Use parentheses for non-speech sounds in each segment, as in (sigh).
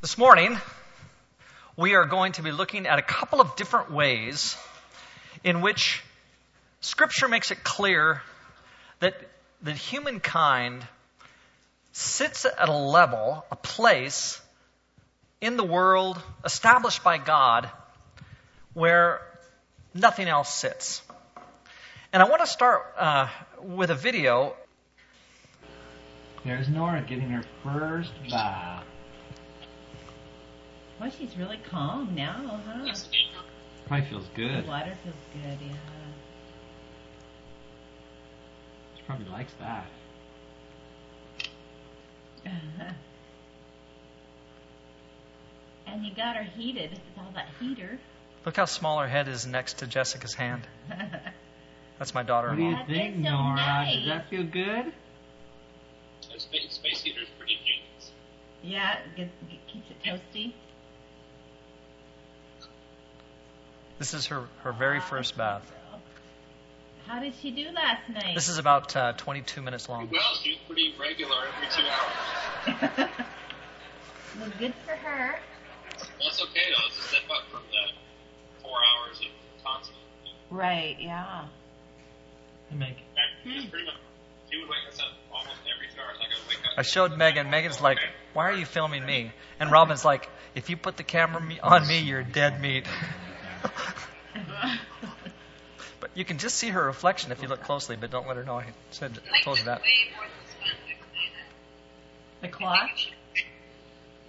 This morning, we are going to be looking at a couple of different ways in which Scripture makes it clear that, that humankind sits at a level, a place in the world established by God where nothing else sits. And I want to start uh, with a video. There's Nora getting her first bath. Well, she's really calm now, huh? Probably feels good. The water feels good, yeah. She probably likes that. and you got her heated with all that heater. Look how small her head is next to Jessica's hand. (laughs) That's my daughter What in do you. That think, is so Nora? nice. Does that feel good? The space, heater is pretty genius. yeah, it gets, it keeps it toasty. This is her, her very Wow, first bath. How did she do last night? This is about uh, 22 minutes long. Well, she's pretty regular every two hours. (laughs) well, good for her. Well, okay though. It's a step up from the four hours of constant. Right, yeah. Make. In fact, pretty much. She would wake us up almost every two hours. Like I would wake up. I showed Megan. Megan's like, "Why are you filming me?" And Robin's like, "If you put the camera on me, you're dead meat." (laughs) but you can just see her reflection if you look closely. But don't let her know I said told you that. way more than sponge the clock?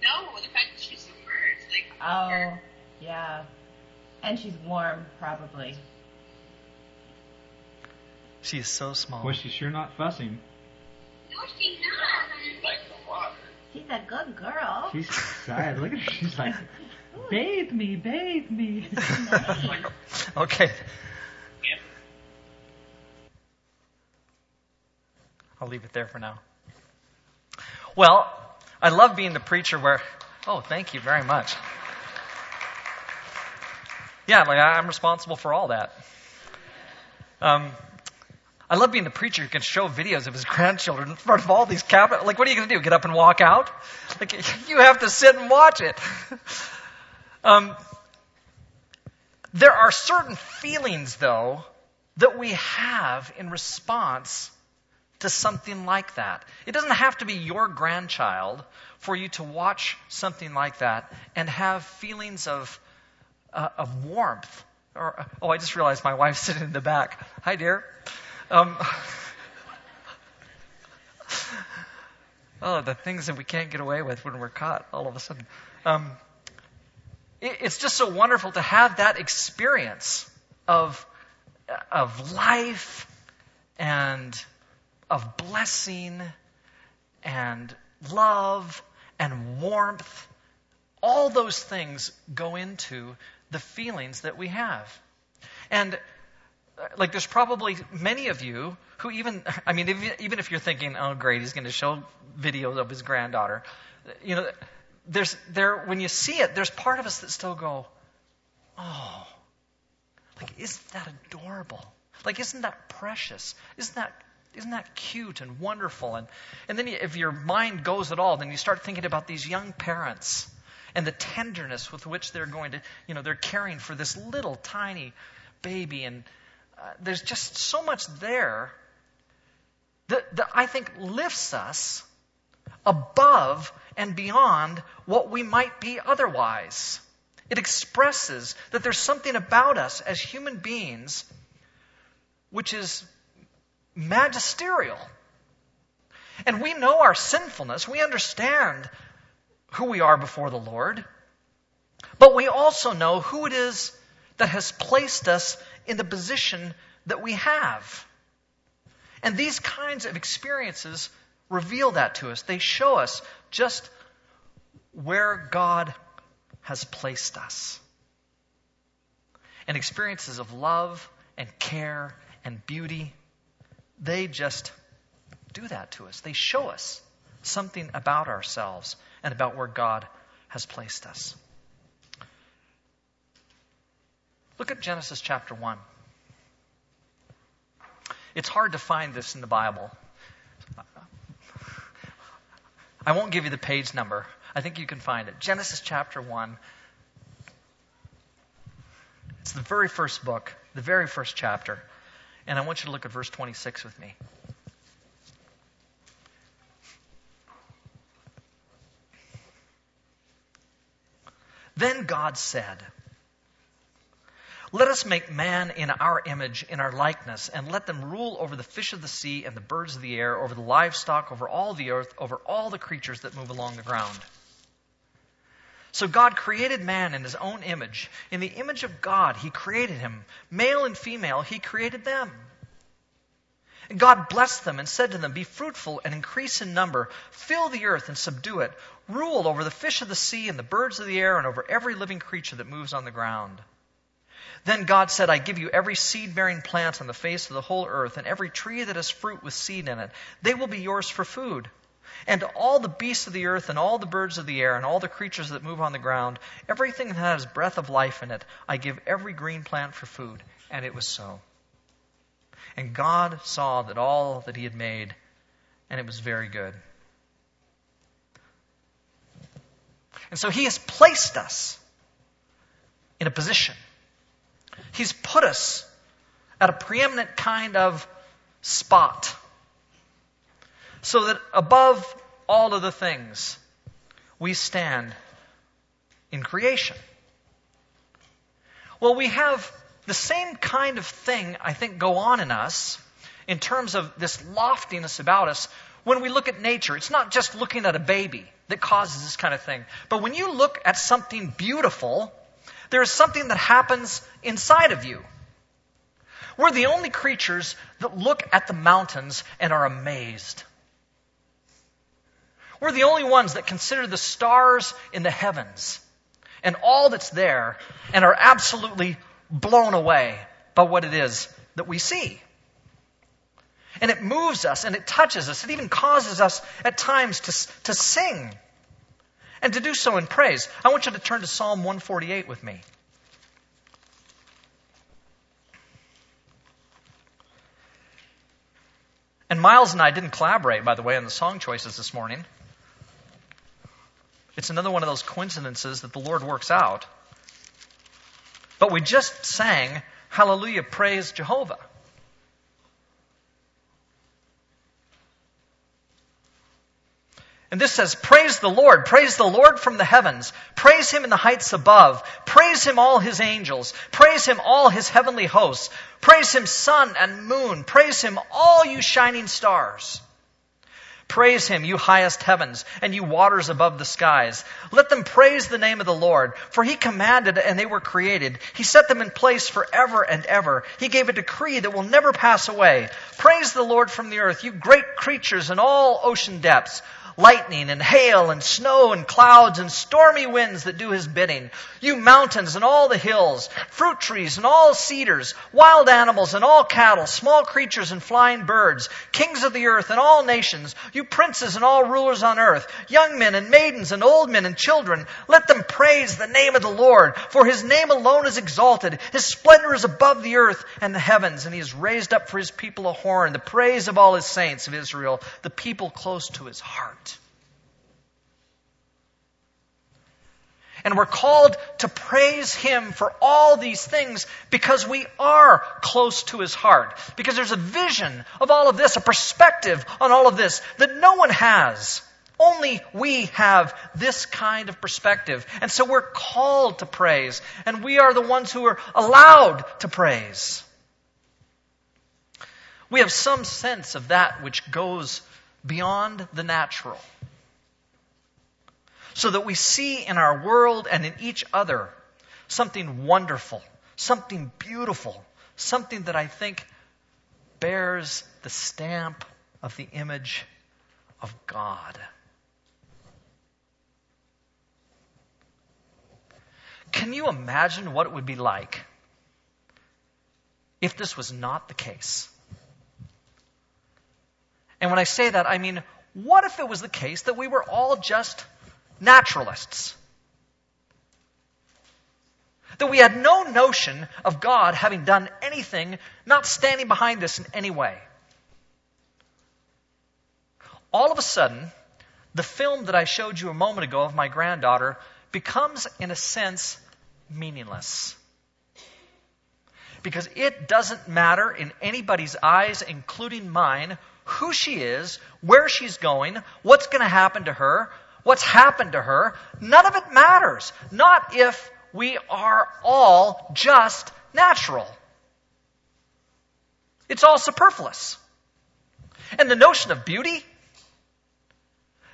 No, the fact that she's submerged, like Oh, yeah. And she's warm, probably. She is so small. Well, she's sure not fussing. no, she's not. like the water. She's a good girl. She's (laughs) excited. Look at her. She's like, bathe me, bathe me. (laughs) Okay. I'll leave it there for now. Well, I love being the preacher where, oh, thank you very much. Yeah, like I'm responsible for all that. Um, I love being the preacher who can show videos of his grandchildren in front of all these cabinet. Like, what are you going to do? Get up and walk out? Like, (laughs) you have to sit and watch it. (laughs) Um, there are certain feelings, though, that we have in response to something like that. It doesn't have to be your grandchild for you to watch something like that and have feelings of, uh, of warmth. Or, oh, I just realized my wife's (laughs) sitting in the back. Hi, dear. Um, (laughs) oh, the things that we can't get away with when we're caught all of a sudden. Um, it's just so wonderful to have that experience of, of life and of blessing and love and warmth. All those things go into the feelings that we have. And uh, like there's probably many of you who even (laughs) I mean even if you're thinking oh great he's going to show videos of his granddaughter you know there's there when you see it there's part of us that still go oh like isn't that adorable? Like isn't that precious? Isn't that isn't that cute and wonderful? And and then if your mind goes at all then you start thinking about these young parents and the tenderness with which they're going to you know they're caring for this little tiny baby. And uh, there's just so much there that, that I think lifts us above and beyond what we might be otherwise. It expresses that there's something about us as human beings which is magisterial. And we know our sinfulness. We understand who we are before the Lord. But we also know who it is that has placed us in the position that we have. And these kinds of experiences reveal that to us. They show us just where God has placed us. And experiences of love and care and beauty, they just do that to us. They show us something about ourselves and about where God has placed us. Look at Genesis chapter 1. It's hard to find this in the Bible. I won't give you the page number. I think you can find it. Genesis chapter 1. It's the very first book, the very first chapter. And I want you to look at verse 26 with me. Then God said, Let us make man in our image, in our likeness, and let them rule over the fish of the sea and the birds of the air, over the livestock, over all the earth, over all the creatures that move along the ground. So God created man in his own image. In the image of God, he created him. Male and female, he created them. And God blessed them and said to them, Be fruitful and increase in number, fill the earth and subdue it, rule over the fish of the sea and the birds of the air, and over every living creature that moves on the ground. Then God said, I give you every seed bearing plant on the face of the whole earth, and every tree that has fruit with seed in it. They will be yours for food. And all the beasts of the earth, and all the birds of the air, and all the creatures that move on the ground, everything that has breath of life in it, I give every green plant for food. And it was so. And God saw that all that He had made, and it was very good. And so He has placed us in a position. He's put us at a preeminent kind of spot. So that above all other things, we stand in creation. Well, we have the same kind of thing, I think, go on in us in terms of this loftiness about us when we look at nature. It's not just looking at a baby that causes this kind of thing. But when you look at something beautiful, there is something that happens inside of you. We're the only creatures that look at the mountains and are amazed. We're the only ones that consider the stars in the heavens and all that's there and are absolutely blown away by what it is that we see. And it moves us and it touches us. It even causes us at times to, to sing and to do so in praise. I want you to turn to Psalm 148 with me. And Miles and I didn't collaborate, by the way, on the song choices this morning. It's another one of those coincidences that the Lord works out. But we just sang, Hallelujah, praise Jehovah. And this says, Praise the Lord, praise the Lord from the heavens, praise him in the heights above, praise him all his angels, praise him all his heavenly hosts, praise him sun and moon, praise him all you shining stars. Praise him, you highest heavens, and you waters above the skies. Let them praise the name of the Lord, for he commanded and they were created. He set them in place forever and ever. He gave a decree that will never pass away. Praise the Lord from the earth, you great creatures in all ocean depths lightning and hail and snow and clouds and stormy winds that do his bidding. You mountains and all the hills, fruit trees and all cedars, wild animals and all cattle, small creatures and flying birds, kings of the earth and all nations, you princes and all rulers on earth, young men and maidens and old men and children, let them praise the name of the Lord, for his name alone is exalted. His splendor is above the earth and the heavens, and he has raised up for his people a horn, the praise of all his saints of Israel, the people close to his heart. And we're called to praise Him for all these things because we are close to His heart. Because there's a vision of all of this, a perspective on all of this that no one has. Only we have this kind of perspective. And so we're called to praise. And we are the ones who are allowed to praise. We have some sense of that which goes beyond the natural so that we see in our world and in each other something wonderful, something beautiful, something that I think bears the stamp of the image of God. Can you imagine what it would be like if this was not the case? And when I say that, I mean, what if it was the case that we were all just naturalists. That we had no notion of God having done anything, not standing behind this in any way. All of a sudden, the film that I showed you a moment ago of my granddaughter becomes, in a sense, meaningless. Because it doesn't matter in anybody's eyes, including mine, who she is, where she's going, what's going to happen to her, what's happened to her. None of it matters. Not if we are all just natural. It's all superfluous. And the notion of beauty,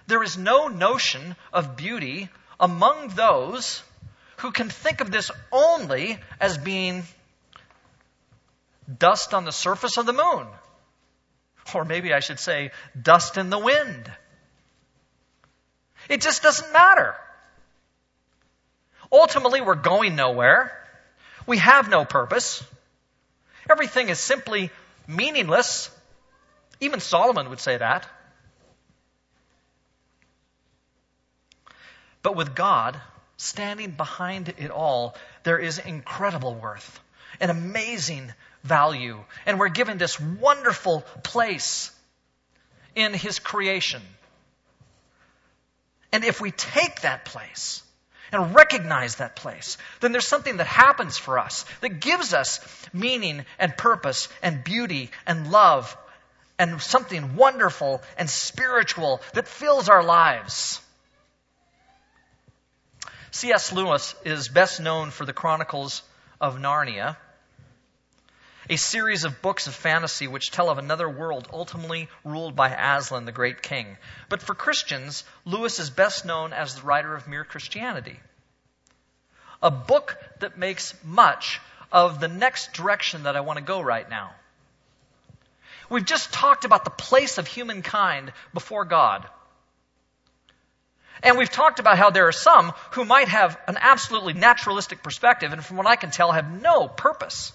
there is no notion of beauty among those who can think of this only as being dust on the surface of the moon. Or maybe I should say, dust in the wind. It just doesn't matter. Ultimately, we're going nowhere. We have no purpose. Everything is simply meaningless. Even Solomon would say that. But with God standing behind it all, there is incredible worth, an amazing value. And we're given this wonderful place in His creation. And if we take that place and recognize that place, then there's something that happens for us that gives us meaning and purpose and beauty and love and something wonderful and spiritual that fills our lives. C.S. Lewis is best known for the Chronicles of Narnia, a series of books of fantasy which tell of another world ultimately ruled by Aslan, the great king. But for Christians, Lewis is best known as the writer of Mere Christianity, a book that makes much of the next direction that I want to go right now. We've just talked about the place of humankind before God. And we've talked about how there are some who might have an absolutely naturalistic perspective, and from what I can tell, have no purpose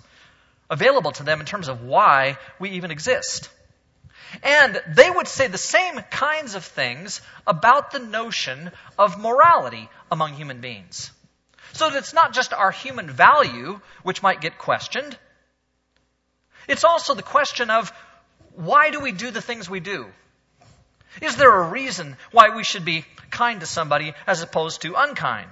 available to them in terms of why we even exist. And they would say the same kinds of things about the notion of morality among human beings. So that it's not just our human value which might get questioned, it's also the question of why do we do the things we do? Is there a reason why we should be kind to somebody as opposed to unkind?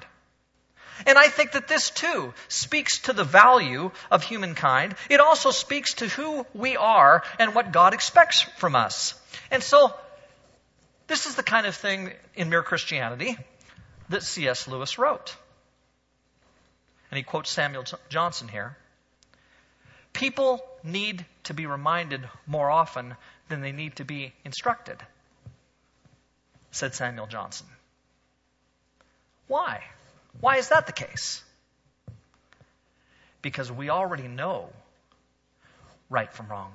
And I think that this too speaks to the value of humankind. It also speaks to who we are and what God expects from us. And so, this is the kind of thing in Mere Christianity that C.S. Lewis wrote. And he quotes Samuel Johnson here. People need to be reminded more often than they need to be instructed said Samuel Johnson. Why? Why is that the case? Because we already know right from wrong.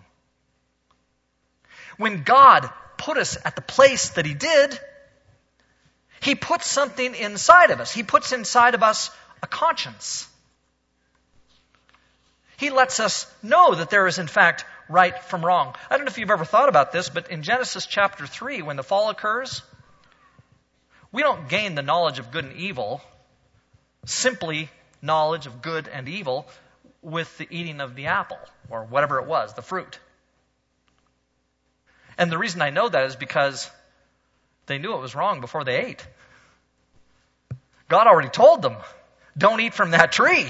When God put us at the place that He did, He puts something inside of us. He puts inside of us a conscience. He lets us know that there is, in fact, right from wrong. I don't know if you've ever thought about this, but in Genesis chapter 3, when the fall occurs, we don't gain the knowledge of good and evil, simply knowledge of good and evil, with the eating of the apple, or whatever it was, the fruit. And the reason I know that is because they knew it was wrong before they ate. God already told them, don't eat from that tree.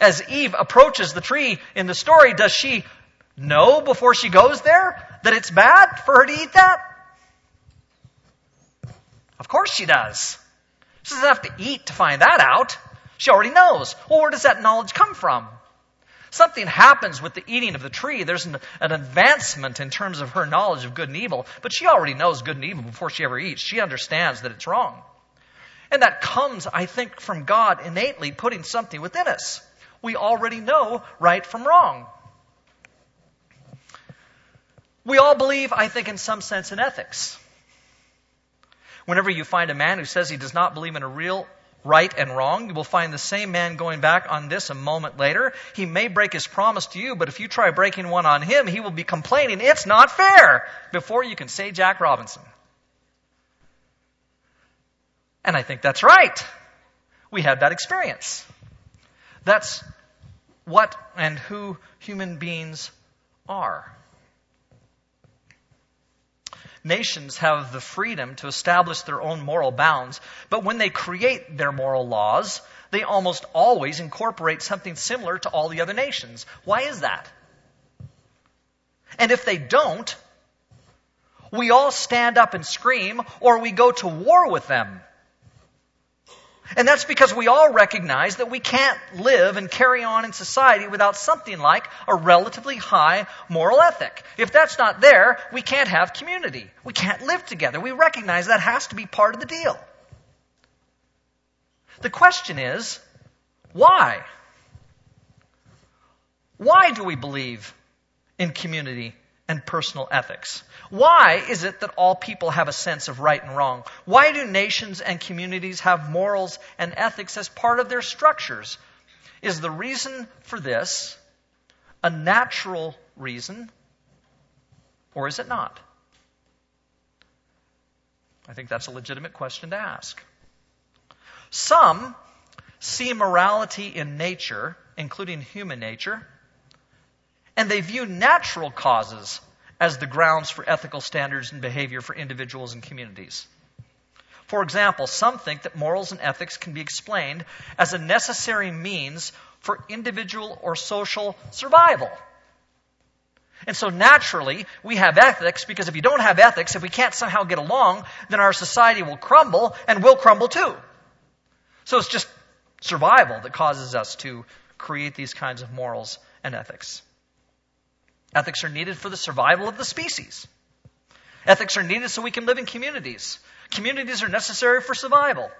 As Eve approaches the tree in the story, does she know before she goes there that it's bad for her to eat that? Of course she does. She doesn't have to eat to find that out. She already knows. Well, where does that knowledge come from? Something happens with the eating of the tree. There's an, an, advancement in terms of her knowledge of good and evil, but she already knows good and evil before she ever eats. She understands that it's wrong. And that comes, I think, from God innately putting something within us. We already know right from wrong. We all believe, I think, in some sense, in ethics. Whenever you find a man who says he does not believe in a real right and wrong, you will find the same man going back on this a moment later. He may break his promise to you, but if you try breaking one on him, he will be complaining, it's not fair, before you can say Jack Robinson. And I think that's right. We had that experience. That's what and who human beings are. Nations have the freedom to establish their own moral bounds, but when they create their moral laws, they almost always incorporate something similar to all the other nations. Why is that? And if they don't, we all stand up and scream, or we go to war with them. And that's because we all recognize that we can't live and carry on in society without something like a relatively high moral ethic. If that's not there, we can't have community. We can't live together. We recognize that has to be part of the deal. The question is, why? Why do we believe in community and personal ethics? Why is it that all people have a sense of right and wrong? Why do nations and communities have morals and ethics as part of their structures? Is the reason for this a natural reason or is it not? I think that's a legitimate question to ask. Some see morality in nature, including human nature, and they view natural causes as the grounds for ethical standards and behavior for individuals and communities. For example, some think that morals and ethics can be explained as a necessary means for individual or social survival. And so naturally, we have ethics because if you don't have ethics, if we can't somehow get along, then our society will crumble and we'll crumble too. So it's just survival that causes us to create these kinds of morals and ethics. Ethics are needed for the survival of the species. Ethics are needed so we can live in communities. Communities are necessary for survival.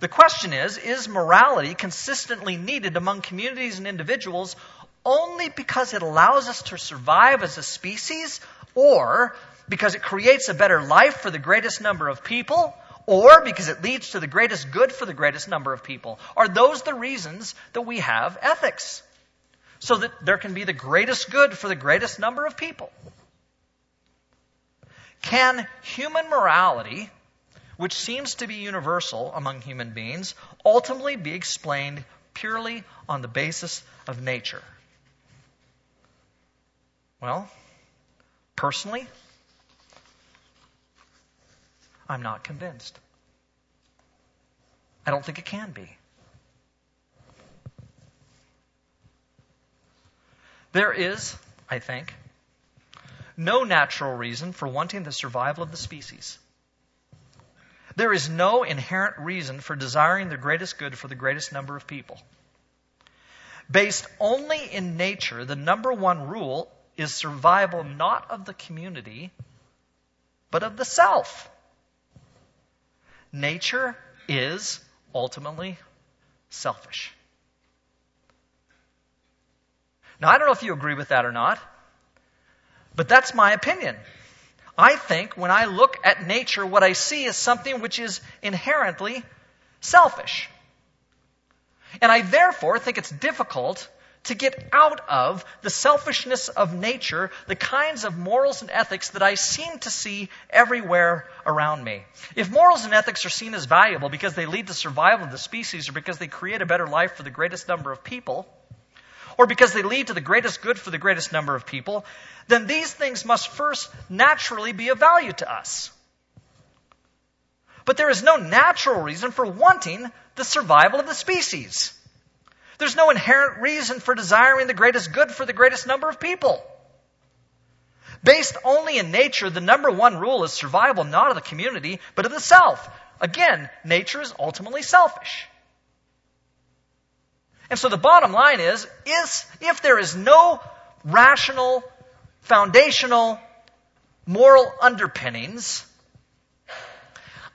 The question is is morality consistently needed among communities and individuals only because it allows us to survive as a species, or because it creates a better life for the greatest number of people, or because it leads to the greatest good for the greatest number of people? Are those the reasons that we have ethics? So that there can be the greatest good for the greatest number of people. Can human morality, which seems to be universal among human beings, ultimately be explained purely on the basis of nature? Well, personally, I'm not convinced. I don't think it can be. There is, I think, no natural reason for wanting the survival of the species. There is no inherent reason for desiring the greatest good for the greatest number of people. Based only in nature, the number one rule is survival not of the community, but of the self. Nature is ultimately selfish. Now, I don't know if you agree with that or not, but that's my opinion. I think when I look at nature, what I see is something which is inherently selfish. And I therefore think it's difficult to get out of the selfishness of nature, the kinds of morals and ethics that I seem to see everywhere around me. If morals and ethics are seen as valuable because they lead to survival of the species or because they create a better life for the greatest number of people, or because they lead to the greatest good for the greatest number of people, then these things must first naturally be of value to us. But there is no natural reason for wanting the survival of the species. There's no inherent reason for desiring the greatest good for the greatest number of people. Based only in nature, the number one rule is survival not of the community, but of the self. Again, nature is ultimately selfish. And so the bottom line is, is if there is no rational, foundational, moral underpinnings,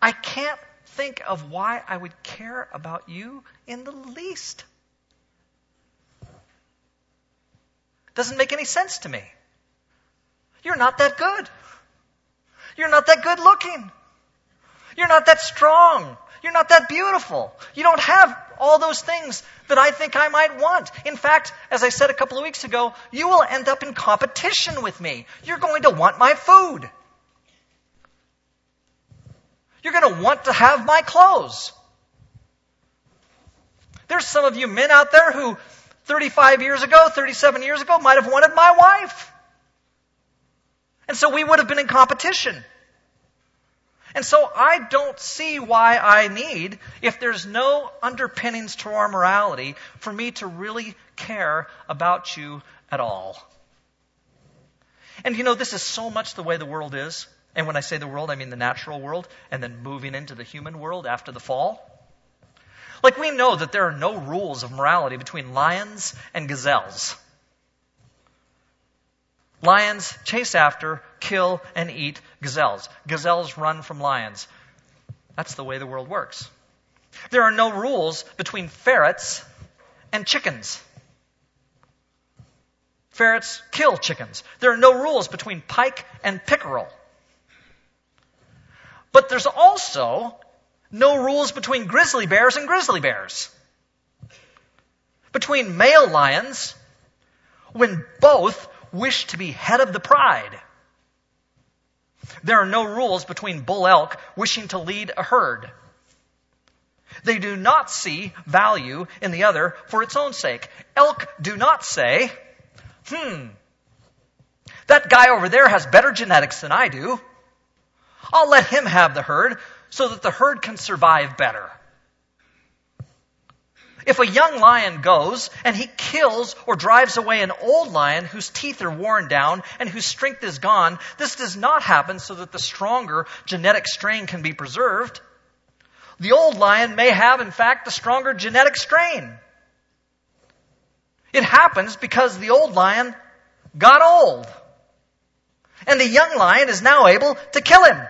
I can't think of why I would care about you in the least. Doesn't make any sense to me. You're not that good. You're not that good looking. You're not that strong. You're not that beautiful. You don't have all those things that I think I might want. In fact, as I said a couple of weeks ago, you will end up in competition with me. You're going to want my food. You're going to want to have my clothes. There's some of you men out there who 35 years ago, 37 years ago might have wanted my wife. And so we would have been in competition. And so I don't see why I need, if there's no underpinnings to our morality, for me to really care about you at all. And you know, this is so much the way the world is. And when I say the world, I mean the natural world, and then moving into the human world after the fall. Like we know that there are no rules of morality between lions and gazelles. Lions chase after, kill, and eat gazelles. Gazelles run from lions. That's the way the world works. There are no rules between ferrets and chickens. Ferrets kill chickens. There are no rules between pike and pickerel. But there's also no rules between grizzly bears and grizzly bears. Between male lions, when both wish to be head of the pride. There are no rules between bull elk wishing to lead a herd. They do not see value in the other for its own sake. Elk do not say, hmm, that guy over there has better genetics than I do. I'll let him have the herd so that the herd can survive better. If a young lion goes and he kills or drives away an old lion whose teeth are worn down and whose strength is gone, this does not happen so that the stronger genetic strain can be preserved. The old lion may have, in fact, the stronger genetic strain. It happens because the old lion got old. And the young lion is now able to kill him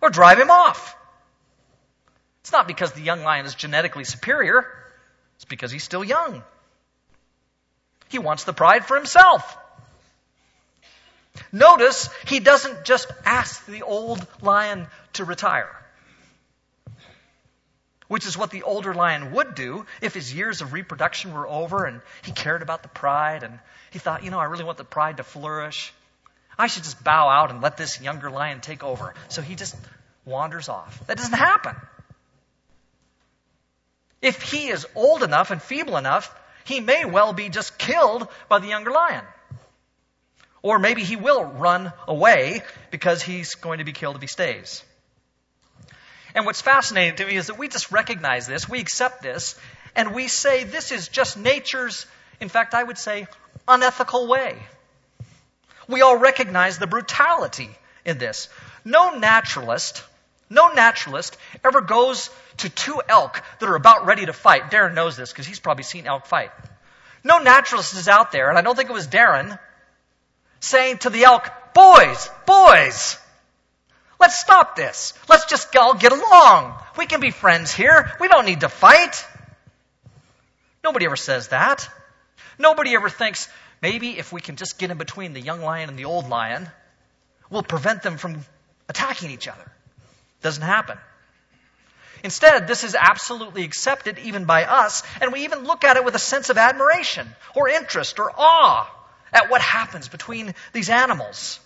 or drive him off. It's not because the young lion is genetically superior. It's because he's still young. He wants the pride for himself. Notice he doesn't just ask the old lion to retire, which is what the older lion would do if his years of reproduction were over and he cared about the pride and he thought, you know, I really want the pride to flourish. I should just bow out and let this younger lion take over. So he just wanders off. That doesn't happen. If he is old enough and feeble enough, he may well be just killed by the younger lion. Or maybe he will run away because he's going to be killed if he stays. And what's fascinating to me is that we just recognize this, we accept this, and we say this is just nature's, in fact, I would say, unethical way. We all recognize the brutality in this. No naturalist no naturalist ever goes to two elk that are about ready to fight. Darren knows this because he's probably seen elk fight. No naturalist is out there, and I don't think it was Darren, saying to the elk, boys, boys, let's stop this. Let's just all get along. We can be friends here. We don't need to fight. Nobody ever says that. Nobody ever thinks, maybe if we can just get in between the young lion and the old lion, we'll prevent them from attacking each other. Doesn't happen. Instead, this is absolutely accepted even by us, and we even look at it with a sense of admiration or interest or awe at what happens between these animals.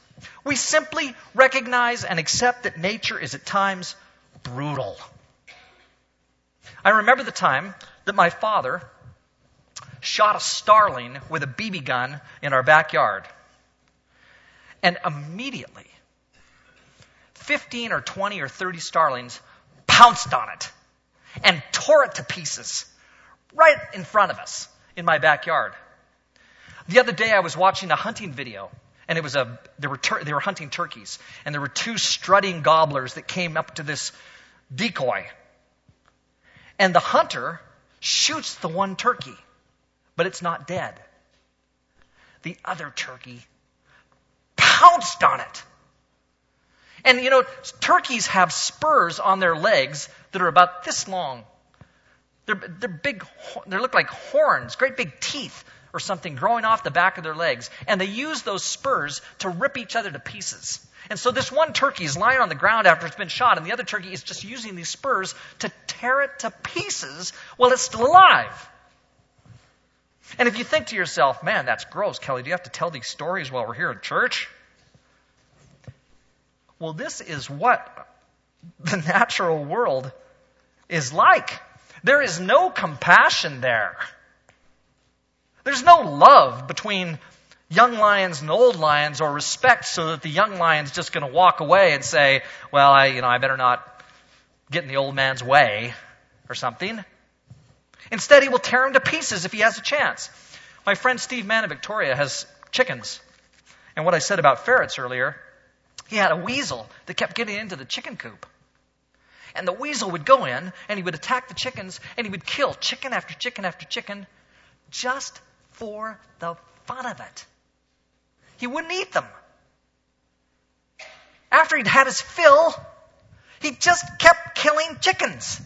We simply recognize and accept that nature is at times brutal. I remember the time that my father shot a starling with a BB gun in our backyard. And immediately, 15 or 20 or 30 starlings pounced on it and tore it to pieces right in front of us in my backyard. The other day I was watching a hunting video and it was a there were tur- they were hunting turkeys and there were two strutting gobblers that came up to this decoy. And the hunter shoots the one turkey, but it's not dead. The other turkey pounced on it and you know, turkeys have spurs on their legs that are about this long. They're, they're big, they look like horns, great big teeth or something growing off the back of their legs. And they use those spurs to rip each other to pieces. And so this one turkey is lying on the ground after it's been shot, and the other turkey is just using these spurs to tear it to pieces while it's still alive. And if you think to yourself, man, that's gross, Kelly, do you have to tell these stories while we're here in church? Well, this is what the natural world is like. There is no compassion there. There's no love between young lions and old lions or respect so that the young lion's just going to walk away and say, well, I, you know, I better not get in the old man's way or something. Instead, he will tear him to pieces if he has a chance. My friend Steve Mann in Victoria has chickens. And what I said about ferrets earlier, he had a weasel that kept getting into the chicken coop. And the weasel would go in and he would attack the chickens and he would kill chicken after chicken after chicken just for the fun of it. He wouldn't eat them. After he'd had his fill, he just kept killing chickens.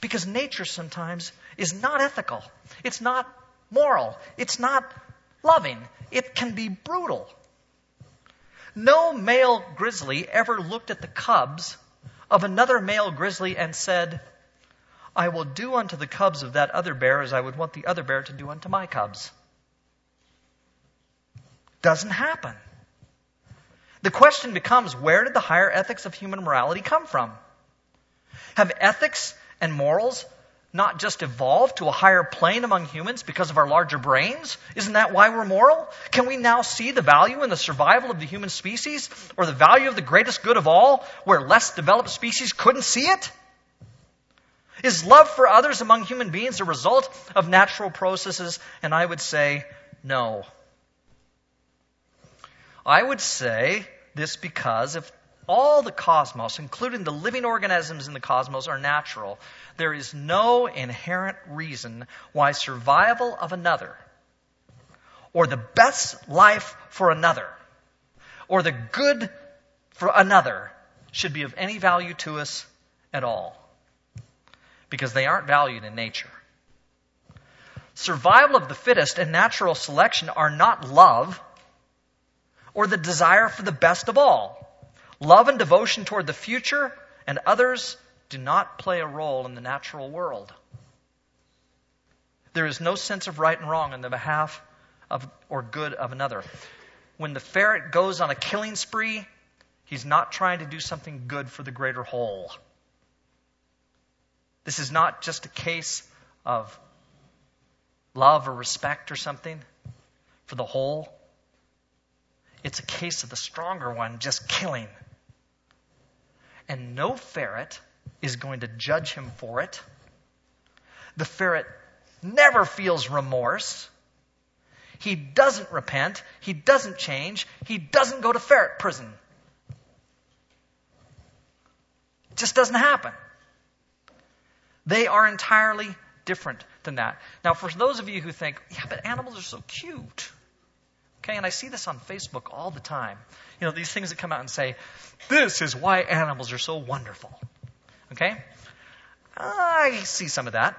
Because nature sometimes is not ethical. It's not moral. It's not loving. It can be brutal. No male grizzly ever looked at the cubs of another male grizzly and said, I will do unto the cubs of that other bear as I would want the other bear to do unto my cubs. Doesn't happen. The question becomes where did the higher ethics of human morality come from? Have ethics and morals not just evolved to a higher plane among humans because of our larger brains? Isn't that why we're moral? Can we now see the value in the survival of the human species or the value of the greatest good of all where less developed species couldn't see it? Is love for others among human beings a result of natural processes? And I would say no. I would say this because if all the cosmos, including the living organisms in the cosmos, are natural, there is no inherent reason why survival of another, or the best life for another, or the good for another, should be of any value to us at all. Because they aren't valued in nature. Survival of the fittest and natural selection are not love or the desire for the best of all. Love and devotion toward the future and others do not play a role in the natural world. There is no sense of right and wrong on the behalf of or good of another. When the ferret goes on a killing spree, he's not trying to do something good for the greater whole. This is not just a case of love or respect or something for the whole. It's a case of the stronger one just killing. And no ferret is going to judge him for it. The ferret never feels remorse. He doesn't repent. He doesn't change. He doesn't go to ferret prison. It just doesn't happen. They are entirely different than that. Now, for those of you who think, yeah, but animals are so cute. Okay, and I see this on Facebook all the time. You know, these things that come out and say, this is why animals are so wonderful. Okay? I see some of that.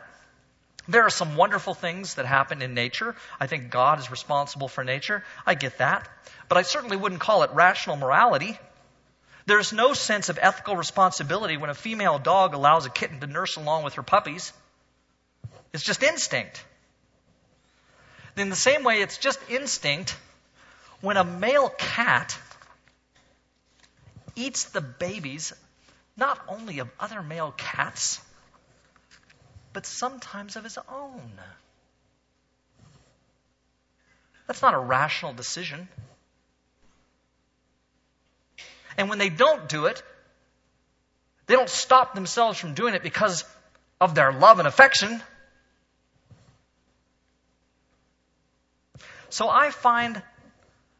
There are some wonderful things that happen in nature. I think God is responsible for nature. I get that. But I certainly wouldn't call it rational morality. There's no sense of ethical responsibility when a female dog allows a kitten to nurse along with her puppies. It's just instinct. In the same way, it's just instinct when a male cat eats the babies not only of other male cats, but sometimes of his own. That's not a rational decision. And when they don't do it, they don't stop themselves from doing it because of their love and affection. So I find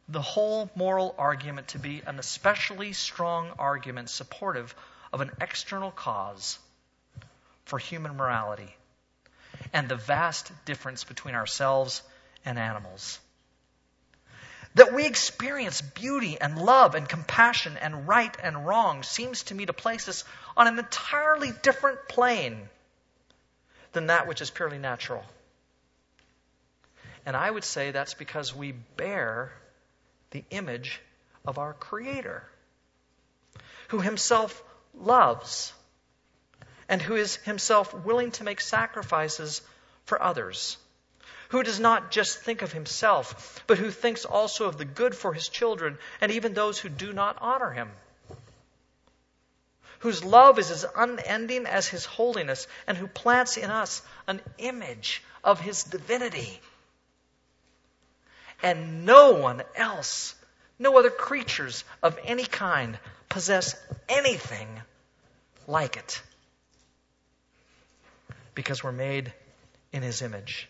the whole moral argument to be an especially strong argument supportive of an external cause for human morality and the vast difference between ourselves and animals. That we experience beauty and love and compassion and right and wrong seems to me to place us on an entirely different plane than that which is purely natural. And I would say that's because we bear the image of our Creator, who Himself loves and who is Himself willing to make sacrifices for others, who does not just think of Himself, but who thinks also of the good for His children and even those who do not honor Him. Whose love is as unending as His holiness, and who plants in us an image of His divinity And no one else, no other creatures of any kind possess anything like it. Because we're made in His image.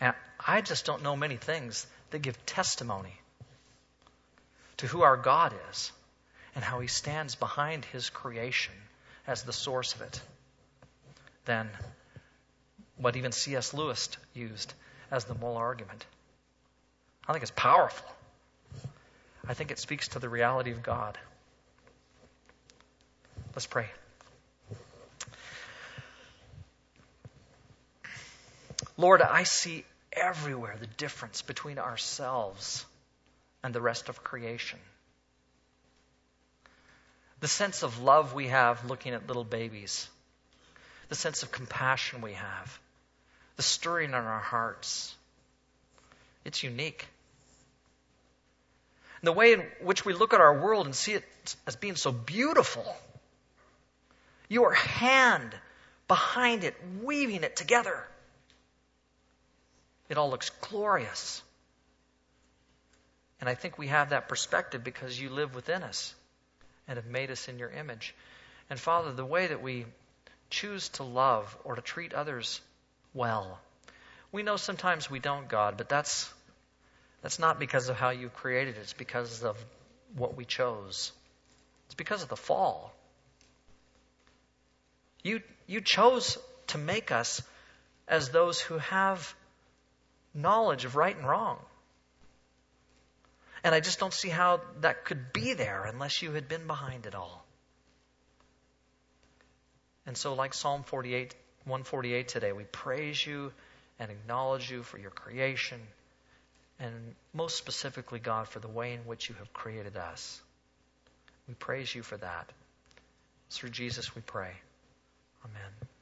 And I just don't know many things that give testimony to who our God is and how He stands behind His creation as the source of it than what even C.S. Lewis used as the moral argument. I think it's powerful. I think it speaks to the reality of God. Let's pray. Lord, I see everywhere the difference between ourselves and the rest of creation. The sense of love we have looking at little babies, the sense of compassion we have, the stirring in our hearts. It's unique. And the way in which we look at our world and see it as being so beautiful. Your hand behind it, weaving it together. It all looks glorious. And I think we have that perspective because you live within us and have made us in your image. And Father, the way that we choose to love or to treat others well. We know sometimes we don't, God, but that's that's not because of how you created it. It's because of what we chose. It's because of the fall. You you chose to make us as those who have knowledge of right and wrong. And I just don't see how that could be there unless you had been behind it all. And so, like Psalm 48, 148 today, we praise you and acknowledge you for your creation, and most specifically, God, for the way in which you have created us. We praise you for that. Through Jesus we pray. Amen.